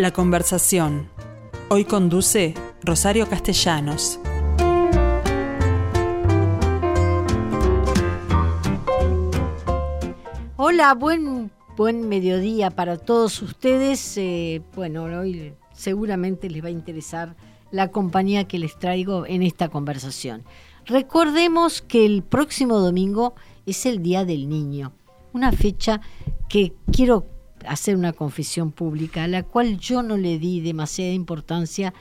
La conversación. Hoy conduce Rosario Castellanos. Hola, buen, buen mediodía para todos ustedes. Eh, bueno, hoy seguramente les va a interesar la compañía que les traigo en esta conversación. Recordemos que el próximo domingo es el Día del Niño, una fecha que quiero hacer una confesión pública, a la cual yo no le di demasiada importancia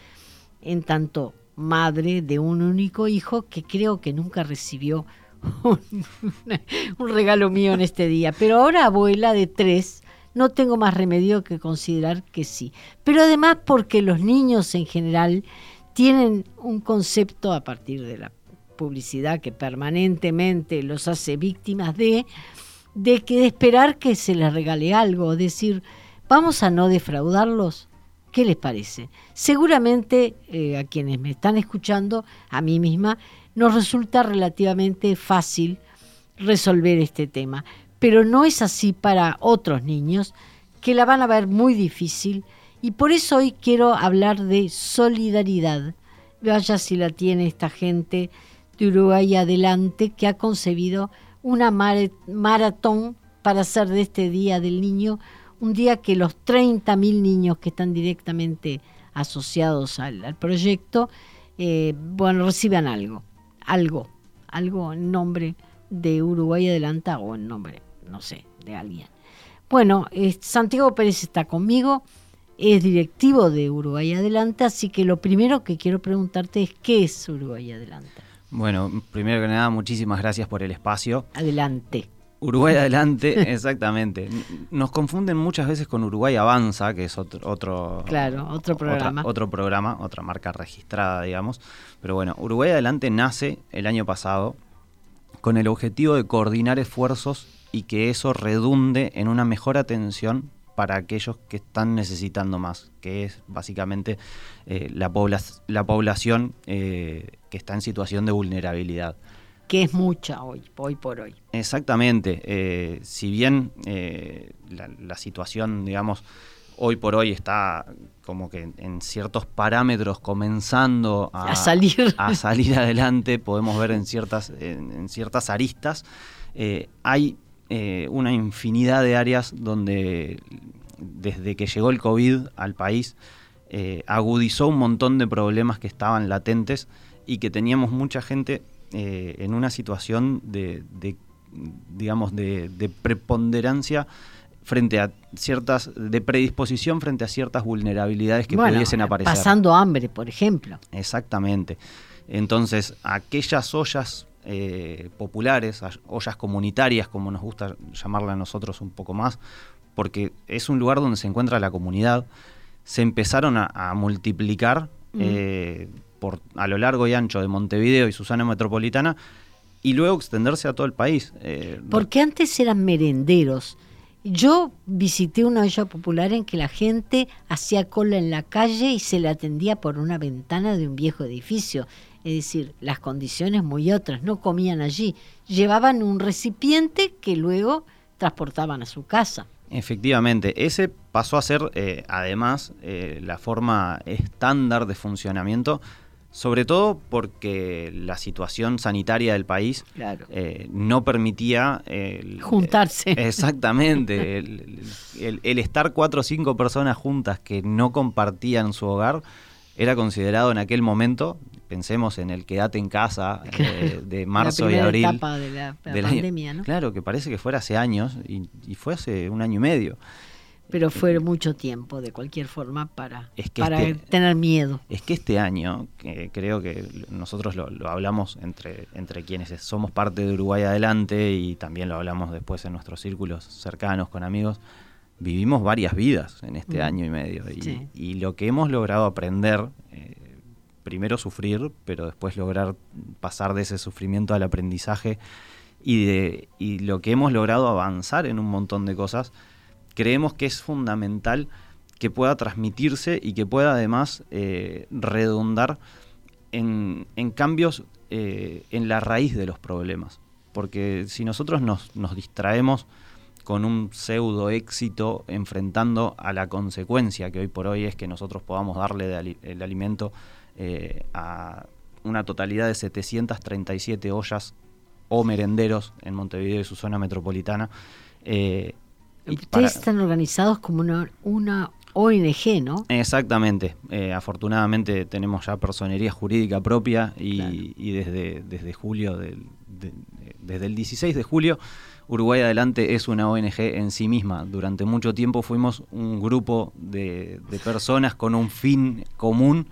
en tanto madre de un único hijo que creo que nunca recibió un, regalo mío en este día. Pero ahora abuela de tres, no tengo más remedio que considerar que sí. Pero además porque los niños en general tienen un concepto a partir de la publicidad que permanentemente los hace víctimas de, de que de esperar que se les regale algo, decir, vamos a no defraudarlos. ¿Qué les parece? Seguramente eh, a quienes me están escuchando, a mí misma, nos resulta relativamente fácil resolver este tema, pero no es así para otros niños que la van a ver muy difícil y por eso hoy quiero hablar de solidaridad. Vaya si la tiene esta gente de Uruguay adelante que ha concebido una maratón para hacer de este Día del Niño un día que los 30.000 niños que están directamente asociados al, proyecto, eh, bueno, reciban algo, algo, algo en nombre de Uruguay Adelanta o en nombre, no sé, de alguien. Bueno, Santiago Pérez está conmigo, es directivo de Uruguay Adelanta, así que lo primero que quiero preguntarte es qué es Uruguay Adelanta. Bueno, primero que nada, muchísimas gracias por el espacio. Adelante. Uruguay adelante, exactamente. Nos confunden muchas veces con Uruguay Avanza, que es otro, otro claro, otro programa. otro programa, otra marca registrada, digamos. Pero bueno, Uruguay adelante nace el año pasado con el objetivo de coordinar esfuerzos y que eso redunde en una mejor atención para aquellos que están necesitando más, que es básicamente eh, la, la población eh, que está en situación de vulnerabilidad. Que es mucha hoy, hoy por hoy. Exactamente. Eh, si bien la, situación, digamos, hoy por hoy está como que en ciertos parámetros comenzando a, salir. a salir adelante, podemos ver en ciertas, en ciertas aristas, hay eh, una infinidad de áreas donde desde que llegó el COVID al país eh, agudizó un montón de problemas que estaban latentes y que teníamos mucha gente eh, en una situación de, digamos, de, preponderancia frente a ciertas, de predisposición frente a ciertas vulnerabilidades que pudiesen aparecer. Pasando hambre, por ejemplo. Exactamente. Entonces, aquellas ollas eh, populares, ollas comunitarias, como nos gusta llamarla a nosotros un poco más, porque es un lugar donde se encuentra la comunidad, se empezaron a, multiplicar eh, por, a lo largo y ancho de Montevideo y su zona metropolitana y luego extenderse a todo el país. Eh, porque antes eran merenderos. Yo visité una olla popular en que la gente hacía cola en la calle y se le atendía por una ventana de un viejo edificio es decir, las condiciones muy otras, no comían allí, llevaban un recipiente que luego transportaban a su casa. Efectivamente, ese pasó a ser eh, además eh, la forma estándar de funcionamiento, sobre todo porque la situación sanitaria del país eh, no permitía juntarse. Exactamente, el estar cuatro o cinco personas juntas que no compartían su hogar era considerado en aquel momento, pensemos en el quedate en casa eh, de marzo y abril. Etapa de la, pandemia, ¿no? Claro, que parece que fuera hace años y, fue hace un año y medio. Pero fue mucho tiempo, de cualquier forma, para, para este tener miedo. Es que este año, que creo que nosotros lo, lo, hablamos entre, entre quienes somos parte de Uruguay Adelante y también lo hablamos después en nuestros círculos cercanos con amigos, vivimos varias vidas en este año y medio y, lo que hemos logrado aprender, eh, primero sufrir, pero después lograr pasar de ese sufrimiento al aprendizaje y, de, y lo que hemos logrado avanzar en un montón de cosas, creemos que es fundamental que pueda transmitirse y que pueda además eh, redundar en, cambios eh, en la raíz de los problemas. Porque si nosotros nos, nos distraemos con un pseudo éxito enfrentando a la consecuencia que hoy por hoy es que nosotros podamos darle el alimento eh, a una totalidad de 737 ollas o merenderos en Montevideo y su zona metropolitana. Eh, Ustedes están organizados como una, una ONG, ¿no? Exactamente. Eh, afortunadamente tenemos ya personería jurídica propia y, desde, desde julio, del, desde el 16 de julio, Uruguay Adelante es una ONG en sí misma. Durante mucho tiempo fuimos un grupo de, de personas con un fin común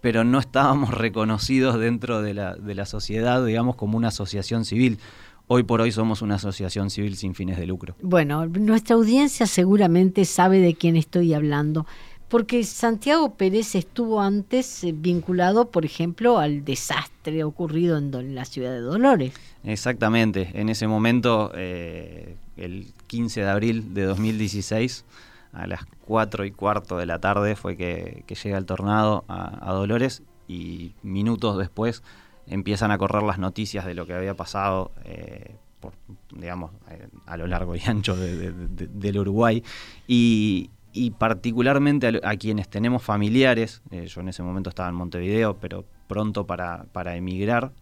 pero no estábamos reconocidos dentro de la, de la sociedad, digamos, como una asociación civil. Hoy por hoy somos una asociación civil sin fines de lucro. Bueno, nuestra audiencia seguramente sabe de quién estoy hablando, porque Santiago Pérez estuvo antes eh, vinculado, por ejemplo, al desastre ocurrido en, la ciudad de Dolores. Exactamente, en ese momento, eh, el 15 de abril de 2016, a las 4 y cuarto de la tarde fue que, llega el tornado a, Dolores y minutos después empiezan a correr las noticias de lo que había pasado eh, por, digamos, eh, a lo largo y ancho del Uruguay y, particularmente a, quienes tenemos familiares, eh, yo en ese momento estaba en Montevideo, pero pronto para, emigrar,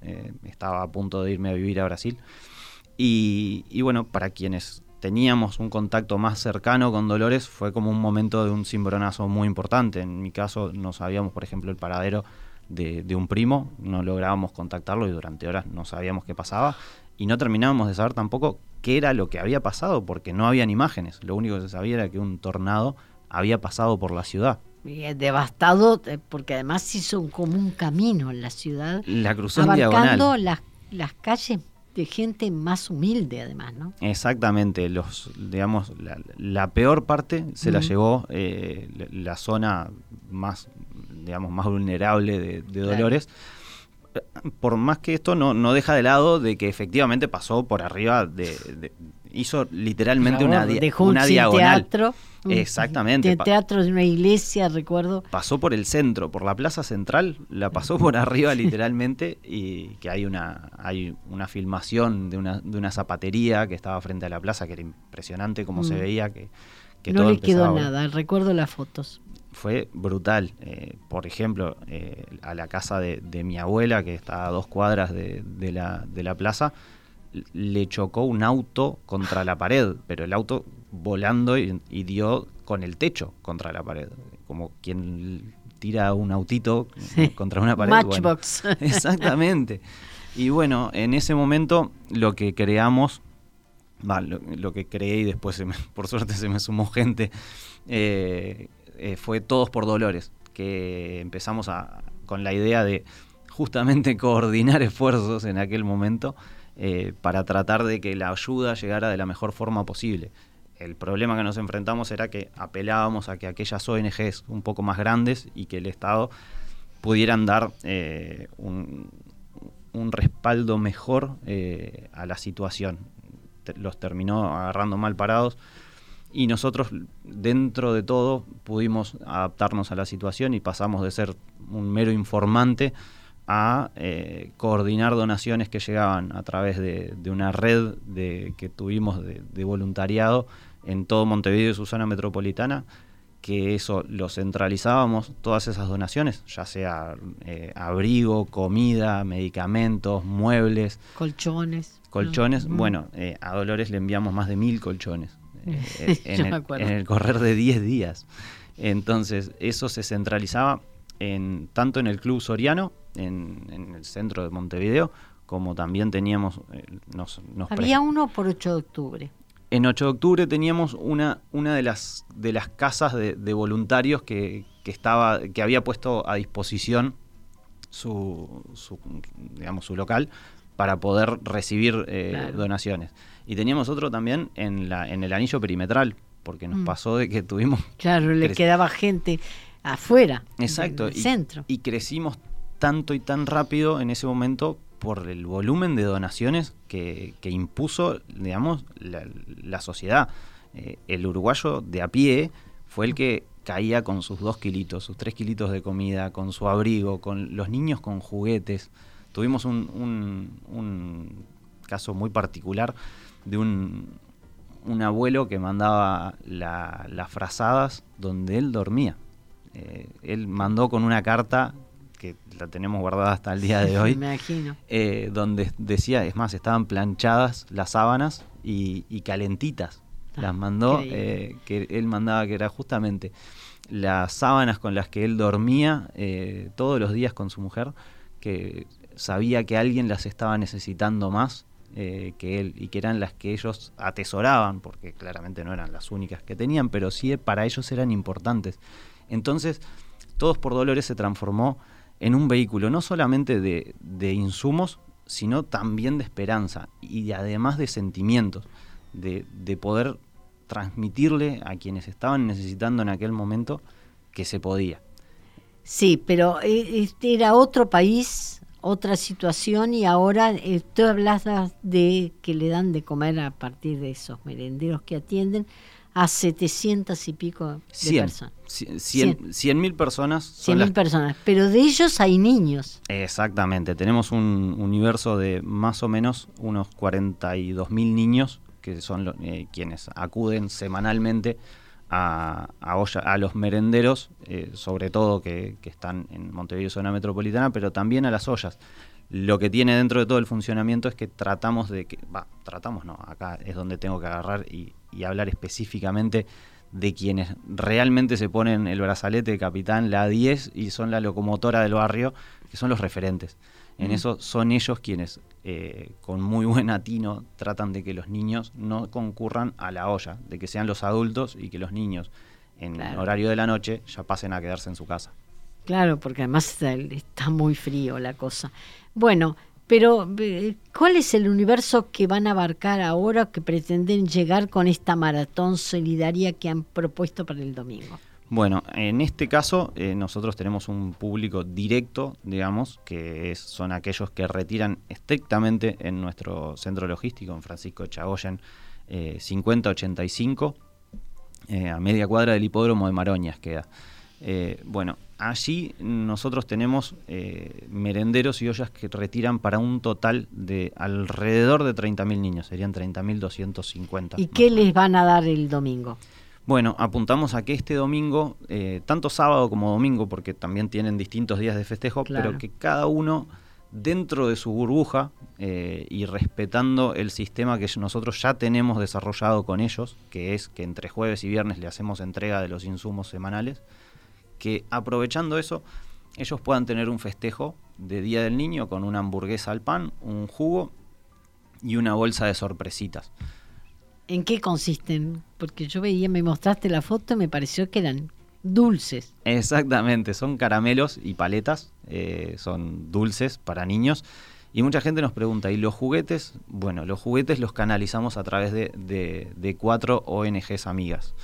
estaba a punto de irme a vivir a Brasil. Y, bueno, para quienes teníamos un contacto más cercano con Dolores, fue como un momento de un cimbronazo muy importante. En mi caso, no sabíamos, por ejemplo, el paradero de, un primo, no lográbamos contactarlo y durante horas no sabíamos qué pasaba. Y no terminábamos de saber tampoco qué era lo que había pasado, porque no habían imágenes. Lo único que se sabía era que un tornado había pasado por la ciudad. Y devastado, eh, porque además hizo como un camino en la ciudad. La cruzó diagonal. las, las calles de gente más humilde además, ¿no? Exactamente, los, digamos, la, peor parte se la llevó eh, la, zona más, digamos, más vulnerable de, Dolores. Por más que esto no, no deja de lado de que efectivamente pasó por arriba de hizo literalmente una, dejó una un diagonal. Teatro, Exactamente. De teatro de una iglesia, recuerdo. Pasó por el centro, por la plaza central, la pasó por arriba literalmente y que hay una hay una filmación de una, de una zapatería que estaba frente a la plaza que era impresionante como se mm. veía que, no le quedó nada, recuerdo las fotos. Fue brutal. Eh, por ejemplo, eh, a la casa de, mi abuela, que está a dos cuadras de, de, la, de la plaza, le chocó un auto contra la pared, pero el auto volando y, dio con el techo contra la pared, como quien tira un autito contra una pared. Matchbox. exactamente. Y bueno, en ese momento lo que creamos, lo, que creé y después por suerte se me sumó gente, eh, eh, fue Todos por Dolores, que empezamos a, con la idea de justamente coordinar esfuerzos en aquel momento eh, para tratar de que la ayuda llegara de la mejor forma posible. El problema que nos enfrentamos era que apelábamos a que aquellas ONGs un poco más grandes y que el Estado pudieran dar eh, un, respaldo mejor eh, a la situación. Los terminó agarrando mal parados y nosotros dentro de todo pudimos adaptarnos a la situación y pasamos de ser un mero informante a eh, coordinar donaciones que llegaban a través de, una red de, que tuvimos de, voluntariado en todo Montevideo y su zona metropolitana, que eso lo centralizábamos, todas esas donaciones, ya sea eh, abrigo, comida, medicamentos, muebles. Colchones. Colchones. Bueno, eh, a Dolores le enviamos más de mil colchones en, el, en el correr de 10 días. Entonces, eso se centralizaba en, tanto en el Club Soriano en, el centro de Montevideo, como también teníamos... Eh, Había uno por 8 de octubre. En 8 de octubre teníamos una, una de, las, de las casas de, voluntarios que, estaba, que había puesto a disposición su, digamos, su local para poder recibir eh, donaciones. Y teníamos otro también en, la, en el anillo perimetral, porque nos mm. pasó de que tuvimos... Claro, le quedaba gente afuera, Exacto, y, centro. Y crecimos tanto y tan rápido en ese momento por el volumen de donaciones que, impuso, digamos, la, sociedad. Eh, el uruguayo de a pie fue el que caía con sus dos kilitos, sus tres kilitos de comida, con su abrigo, con los niños con juguetes. Tuvimos un, un caso muy particular de un, un abuelo que mandaba las frazadas donde él dormía. Eh, él mandó con una carta que la tenemos guardada hasta el día de hoy. Me imagino. Eh, donde decía, es más, estaban planchadas las sábanas y, calentitas. Ah, las mandó, eh, que él mandaba que era justamente las sábanas con las que él dormía todos los días con su mujer, que sabía que alguien las estaba necesitando más que él y que eran las que ellos atesoraban, porque claramente no eran las únicas que tenían, pero sí para ellos eran importantes. Entonces, Todos por Dolores se transformó en un vehículo no solamente de, insumos, sino también de esperanza y además de sentimientos, de, poder transmitirle a quienes estaban necesitando en aquel momento que se podía. Sí, pero eh, este era otro país, otra situación y ahora eh, tú hablas de que le dan de comer a partir de esos merenderos que atienden a 700 y pico de personas. 100 mil personas. 100 mil personas, pero de ellos hay niños. Exactamente, tenemos un universo de más o menos unos 42 mil niños que son eh, quienes acuden semanalmente a, a, los merenderos, eh, sobre todo que, que, están en Montevideo, zona metropolitana, pero también a las ollas. Lo que tiene dentro de todo el funcionamiento es que tratamos de que, va, tratamos no, acá es donde tengo que agarrar y, hablar específicamente de quienes realmente se ponen el brazalete de capitán, la 10 y son la locomotora del barrio, que son los referentes. En eso son ellos quienes, eh, con muy buen atino, tratan de que los niños no concurran a la olla, de que sean los adultos y que los niños en horario de la noche ya pasen a quedarse en su casa. Claro, porque además está, muy frío la cosa. Bueno, pero ¿cuál es el universo que van a abarcar ahora que pretenden llegar con esta maratón solidaria que han propuesto para el domingo? Bueno, en este caso eh, nosotros tenemos un público directo, digamos, que son aquellos que retiran estrictamente en nuestro centro logístico, en Francisco Chagoyen eh, 5085, eh, a media cuadra del hipódromo de Maroñas queda. Bueno, allí nosotros tenemos eh, merenderos y ollas que retiran para un total de alrededor de 30.000 niños, serían 30.250. ¿Y qué les van a dar el domingo? Bueno, apuntamos a que este domingo, eh, tanto sábado como domingo, porque también tienen distintos días de festejo, pero que cada uno dentro de su burbuja eh, y respetando el sistema que nosotros ya tenemos desarrollado con ellos, que es que entre jueves y viernes le hacemos entrega de los insumos semanales, que aprovechando eso ellos puedan tener un festejo de Día del Niño con una hamburguesa al pan, un jugo y una bolsa de sorpresitas. ¿En qué consisten? Porque yo veía, me mostraste la foto y me pareció que eran dulces. Exactamente, son caramelos y paletas, eh, son dulces para niños. Y mucha gente nos pregunta, ¿y los juguetes? Bueno, los juguetes los canalizamos a través de, de cuatro ONGs amigas.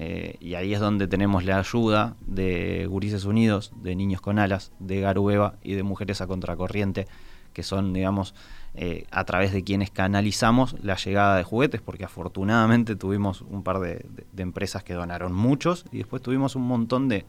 Eh, y ahí es donde tenemos la ayuda de Gurises Unidos, de Niños con Alas, de Garueva y de Mujeres a Contracorriente, que son, digamos, eh, a través de quienes canalizamos la llegada de juguetes, porque afortunadamente tuvimos un par de empresas que donaron muchos y después tuvimos un montón de,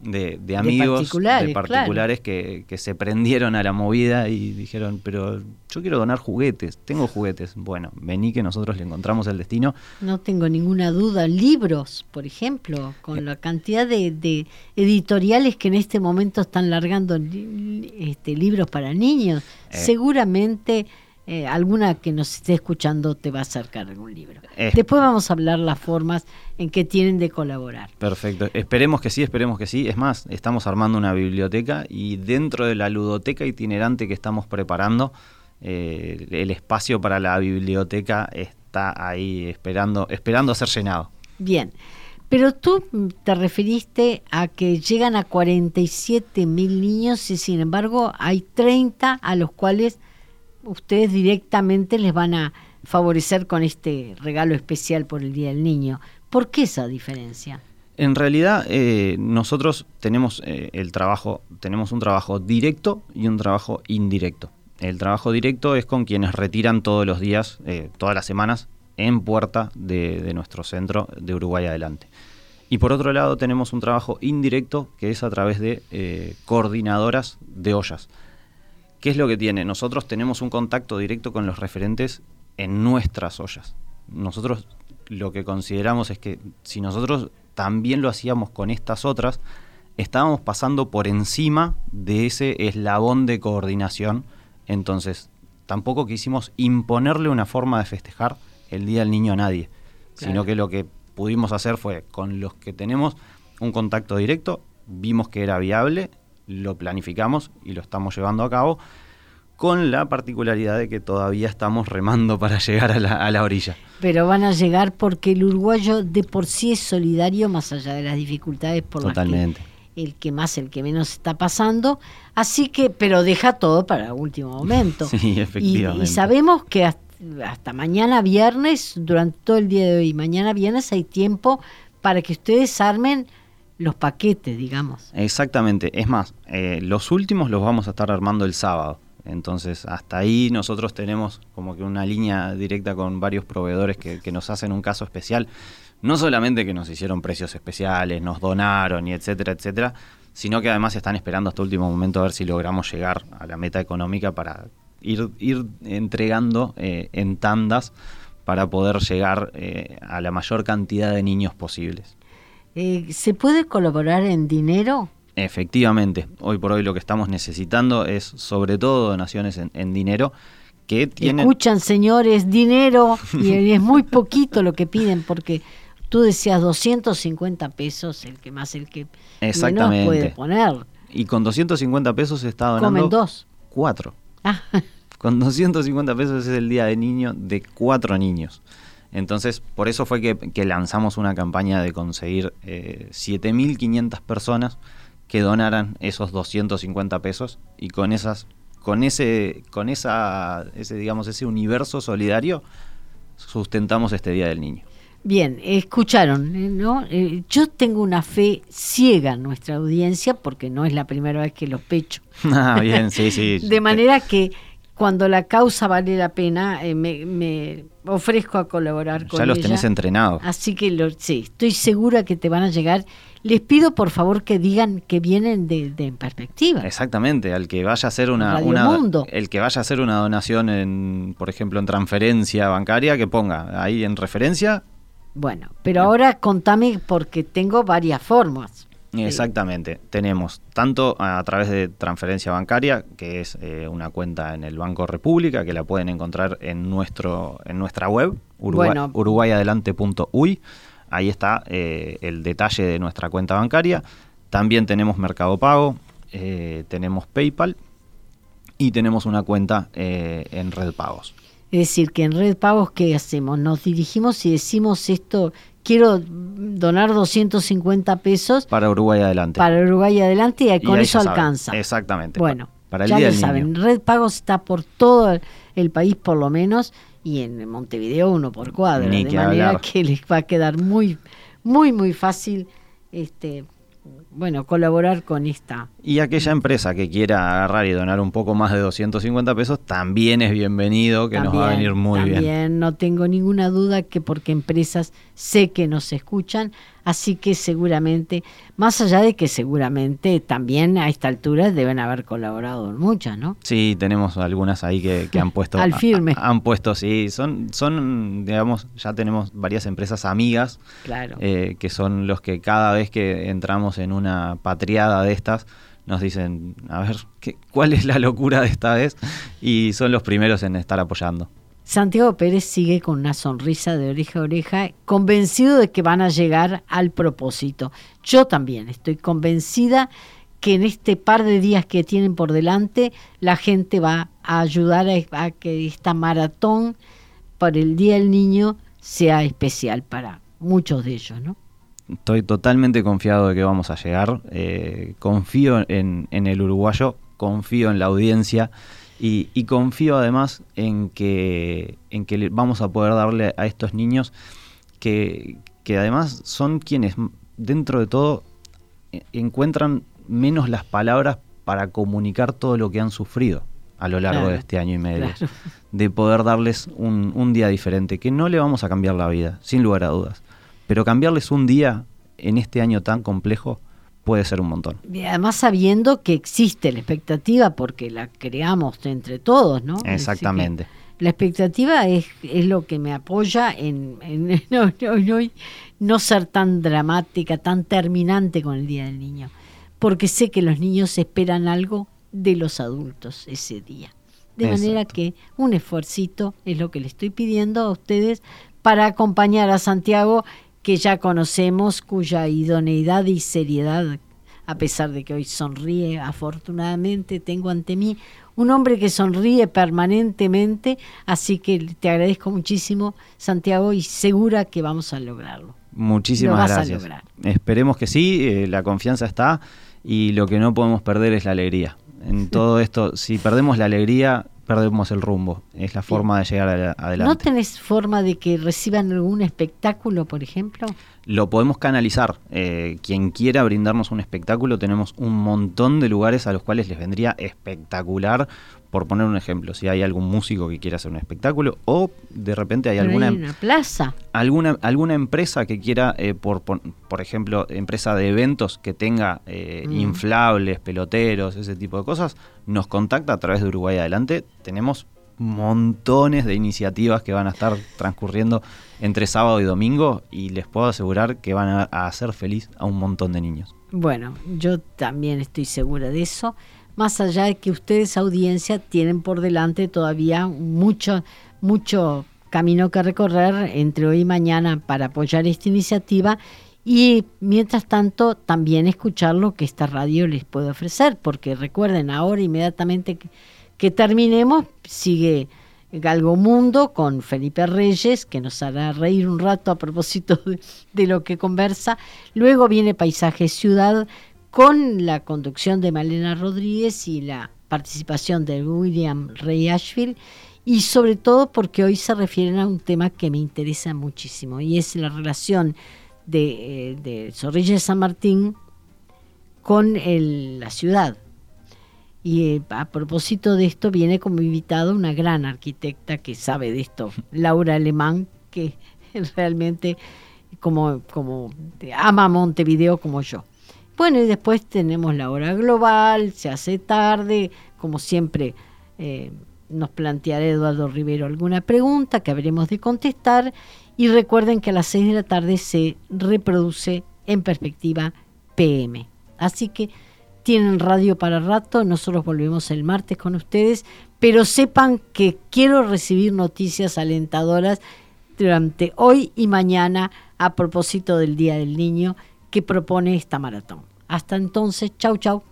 de, amigos, de particulares, que, se prendieron a la movida y dijeron, pero yo quiero donar juguetes, tengo juguetes. Bueno, vení que nosotros le encontramos el destino. No tengo ninguna duda. Libros, por ejemplo, con la cantidad de, editoriales que en este momento están largando este, libros para niños, eh. seguramente eh, alguna que nos esté escuchando te va a acercar algún libro. Eh. Después vamos a hablar las formas en que tienen de colaborar. Perfecto. Esperemos que sí, esperemos que sí. Es más, estamos armando una biblioteca y dentro de la ludoteca itinerante que estamos preparando, eh, el espacio para la biblioteca está ahí esperando, esperando a ser llenado. Bien. Pero tú te referiste a que llegan a 47 mil niños y sin embargo hay 30 a los cuales ustedes directamente les van a favorecer con este regalo especial por el Día del Niño. ¿Por qué esa diferencia? En realidad eh, nosotros tenemos eh, el trabajo, tenemos un trabajo directo y un trabajo indirecto. El trabajo directo es con quienes retiran todos los días, eh, todas las semanas, en puerta de, nuestro centro de Uruguay Adelante. Y por otro lado tenemos un trabajo indirecto que es a través de coordinadoras de ollas. ¿Qué es lo que tiene? Nosotros tenemos un contacto directo con los referentes en nuestras ollas. Nosotros lo que consideramos es que si nosotros también lo hacíamos con estas otras, estábamos pasando por encima de ese eslabón de coordinación. Entonces, tampoco quisimos imponerle una forma de festejar el Día del Niño a nadie, sino que lo que pudimos hacer fue, con los que tenemos un contacto directo, vimos que era viable, lo planificamos y lo estamos llevando a cabo, con la particularidad de que todavía estamos remando para llegar a la, a la orilla. Pero van a llegar porque el uruguayo de por sí es solidario más allá de las dificultades por Totalmente. las que el que más, el que menos está pasando. Así que, pero deja todo para el último momento. Sí, Y, efectivamente. y sabemos que hasta, hasta mañana viernes, durante todo el día de hoy, mañana viernes hay tiempo para que ustedes armen los paquetes, digamos. Exactamente. Es más, eh, los últimos los vamos a estar armando el sábado. Entonces, hasta ahí nosotros tenemos como que una línea directa con varios proveedores que, que nos hacen un caso especial. No solamente que nos hicieron precios especiales, nos donaron y etcétera, etcétera, sino que además están esperando hasta último momento a ver si logramos llegar a la meta económica para ir, ir entregando eh, en tandas para poder llegar eh, a la mayor cantidad de niños posibles. Eh, ¿Se puede colaborar en dinero? Efectivamente, hoy por hoy lo que estamos necesitando es sobre todo donaciones en, en dinero que tienen... Escuchan, señores, dinero, y es muy poquito lo que piden, porque tú decías 250 pesos, el que más, el que Exactamente. menos puede poner. Y con 250 pesos está donando Comen dos. cuatro. Ah, Con 250 pesos es el día de niño de cuatro niños. Entonces, por eso fue que, que lanzamos una campaña de conseguir eh, 7.500 personas que donaran esos 250 pesos y con esas con ese con esa ese digamos ese universo solidario sustentamos este día del niño. Bien, escucharon, eh, ¿no? Eh, yo tengo una fe ciega en nuestra audiencia porque no es la primera vez que los pecho. ah, bien, sí, sí. De manera que cuando la causa vale la pena, eh, me, me ofrezco a colaborar con ya los ella. tenés entrenados. Así que lo, sí, estoy segura que te van a llegar. Les pido por favor que digan que vienen de, de en perspectiva. Exactamente, al que vaya a hacer una, una Mundo. el que vaya a hacer una donación en, por ejemplo, en transferencia bancaria, que ponga ahí en referencia. Bueno, pero ahora contame porque tengo varias formas. Exactamente, tenemos tanto a través de transferencia bancaria, que es eh, una cuenta en el Banco República, que la pueden encontrar en nuestro en nuestra web, Uruguay, Bueno. uruguayadelante.uy. Ahí está eh, el detalle de nuestra cuenta bancaria. También tenemos Mercado Pago, eh, tenemos PayPal y tenemos una cuenta en Red Pagos. Es decir, que en Red Pagos, ¿qué hacemos? Nos dirigimos y decimos esto, quiero donar 250 pesos Para Uruguay Adelante. para Uruguay adelante y con eso saben. alcanza. Exactamente. Bueno, pa- para el ya Día lo del saben, Niño. Red Pagos está por todo el país por lo menos y en Montevideo uno por cuadra, Ni de que manera hablar. que les va a quedar muy, muy, muy fácil este bueno, colaborar con esta. Y aquella empresa que quiera agarrar y donar un poco más de 250 pesos también es bienvenido, que nos va a venir muy bien. también, no tengo ninguna duda que porque empresas sé que nos escuchan, así que seguramente, más allá de que seguramente también a esta altura deben haber colaborado muchas, ¿no? Sí, tenemos algunas ahí que, que han puesto. Al firme. a- han puesto, sí. Son, son, digamos, ya tenemos varias empresas amigas Claro. eh, que son los que cada vez que entramos en una patriada de estas nos dicen, a ver, ¿qué, ¿cuál es la locura de esta vez? Y son los primeros en estar apoyando. Santiago Pérez sigue con una sonrisa de oreja a oreja, convencido de que van a llegar al propósito. Yo también estoy convencida que en este par de días que tienen por delante, la gente va a ayudar a, que esta maratón para el Día del Niño sea especial para muchos de ellos, ¿no? Estoy totalmente confiado de que vamos a llegar. eh, confío en el uruguayo, confío en la audiencia y, y confío además en que, en que vamos a poder darle a estos niños que, que además son quienes dentro de todo eh, encuentran menos las palabras para comunicar todo lo que han sufrido a lo largo Claro, de este año y medio. claro. De poder darles un, un día diferente, que no le vamos a cambiar la vida, sin lugar a dudas. Pero cambiarles un día en este año tan complejo puede ser un montón. Y además sabiendo que existe la expectativa porque la creamos entre todos, ¿no? Exactamente. La expectativa es, es lo que me apoya en, en no, no, no ser tan dramática, tan terminante con el Día del Niño, porque sé que los niños esperan algo de los adultos ese día. De manera que un esfuercito es lo que le estoy pidiendo a ustedes para acompañar a Santiago, que ya conocemos, cuya idoneidad y seriedad, a pesar de que hoy sonríe, afortunadamente tengo ante mí un hombre que sonríe permanentemente, así que te agradezco muchísimo, Santiago, y segura que vamos a lograrlo. Muchísimas gracias. Esperemos que sí, eh, la confianza está y lo que no podemos perder es la alegría en todo esto, si perdemos la alegría, perdemos el rumbo. Es la forma de llegar adelante. ¿No tenés forma de que reciban algún espectáculo, por ejemplo? Lo podemos canalizar. Eh, quien quiera brindarnos un espectáculo, tenemos un montón de lugares a los cuales les vendría espectacular por poner un ejemplo, si hay algún músico que quiera hacer un espectáculo o de repente hay alguna em- plaza, alguna alguna empresa que quiera eh, por, por, ejemplo empresa de eventos que tenga eh, mm. inflables, peloteros, ese tipo de cosas, nos contacta a través de Uruguay Adelante. Tenemos montones de iniciativas que van a estar transcurriendo entre sábado y domingo y les puedo asegurar que van a hacer feliz a un montón de niños. Bueno, yo también estoy segura de eso más allá de que ustedes, audiencia, tienen por delante todavía mucho, mucho camino que recorrer entre hoy y mañana para apoyar esta iniciativa y mientras tanto también escuchar lo que esta radio les puede ofrecer, porque recuerden, ahora inmediatamente terminemos, sigue Galgo Mundo con Felipe Reyes, que nos hará reír un rato a propósito de, de lo que conversa. Luego viene Paisaje Ciudad con la conducción de Malena Rodríguez y la participación de William Ray Ashfield y sobre todo porque hoy se refieren a un tema que me interesa muchísimo y es la relación de, eh, de Zorrilla de San Martín con la ciudad. Y eh, a propósito de esto viene como invitada una gran arquitecta que sabe de esto, Laura Alemán, que realmente como, como ama Montevideo como yo. Bueno, y después tenemos la hora global, se hace tarde, como siempre eh, nos planteará Eduardo Rivero alguna pregunta que habremos de contestar. Y recuerden que a las 6 de la tarde se reproduce en perspectiva PM. Así que tienen radio para rato, nosotros volvemos el martes con ustedes, pero sepan que quiero recibir noticias alentadoras durante hoy y mañana a propósito del Día del Niño que propone esta maratón. Hasta entonces, chau chau.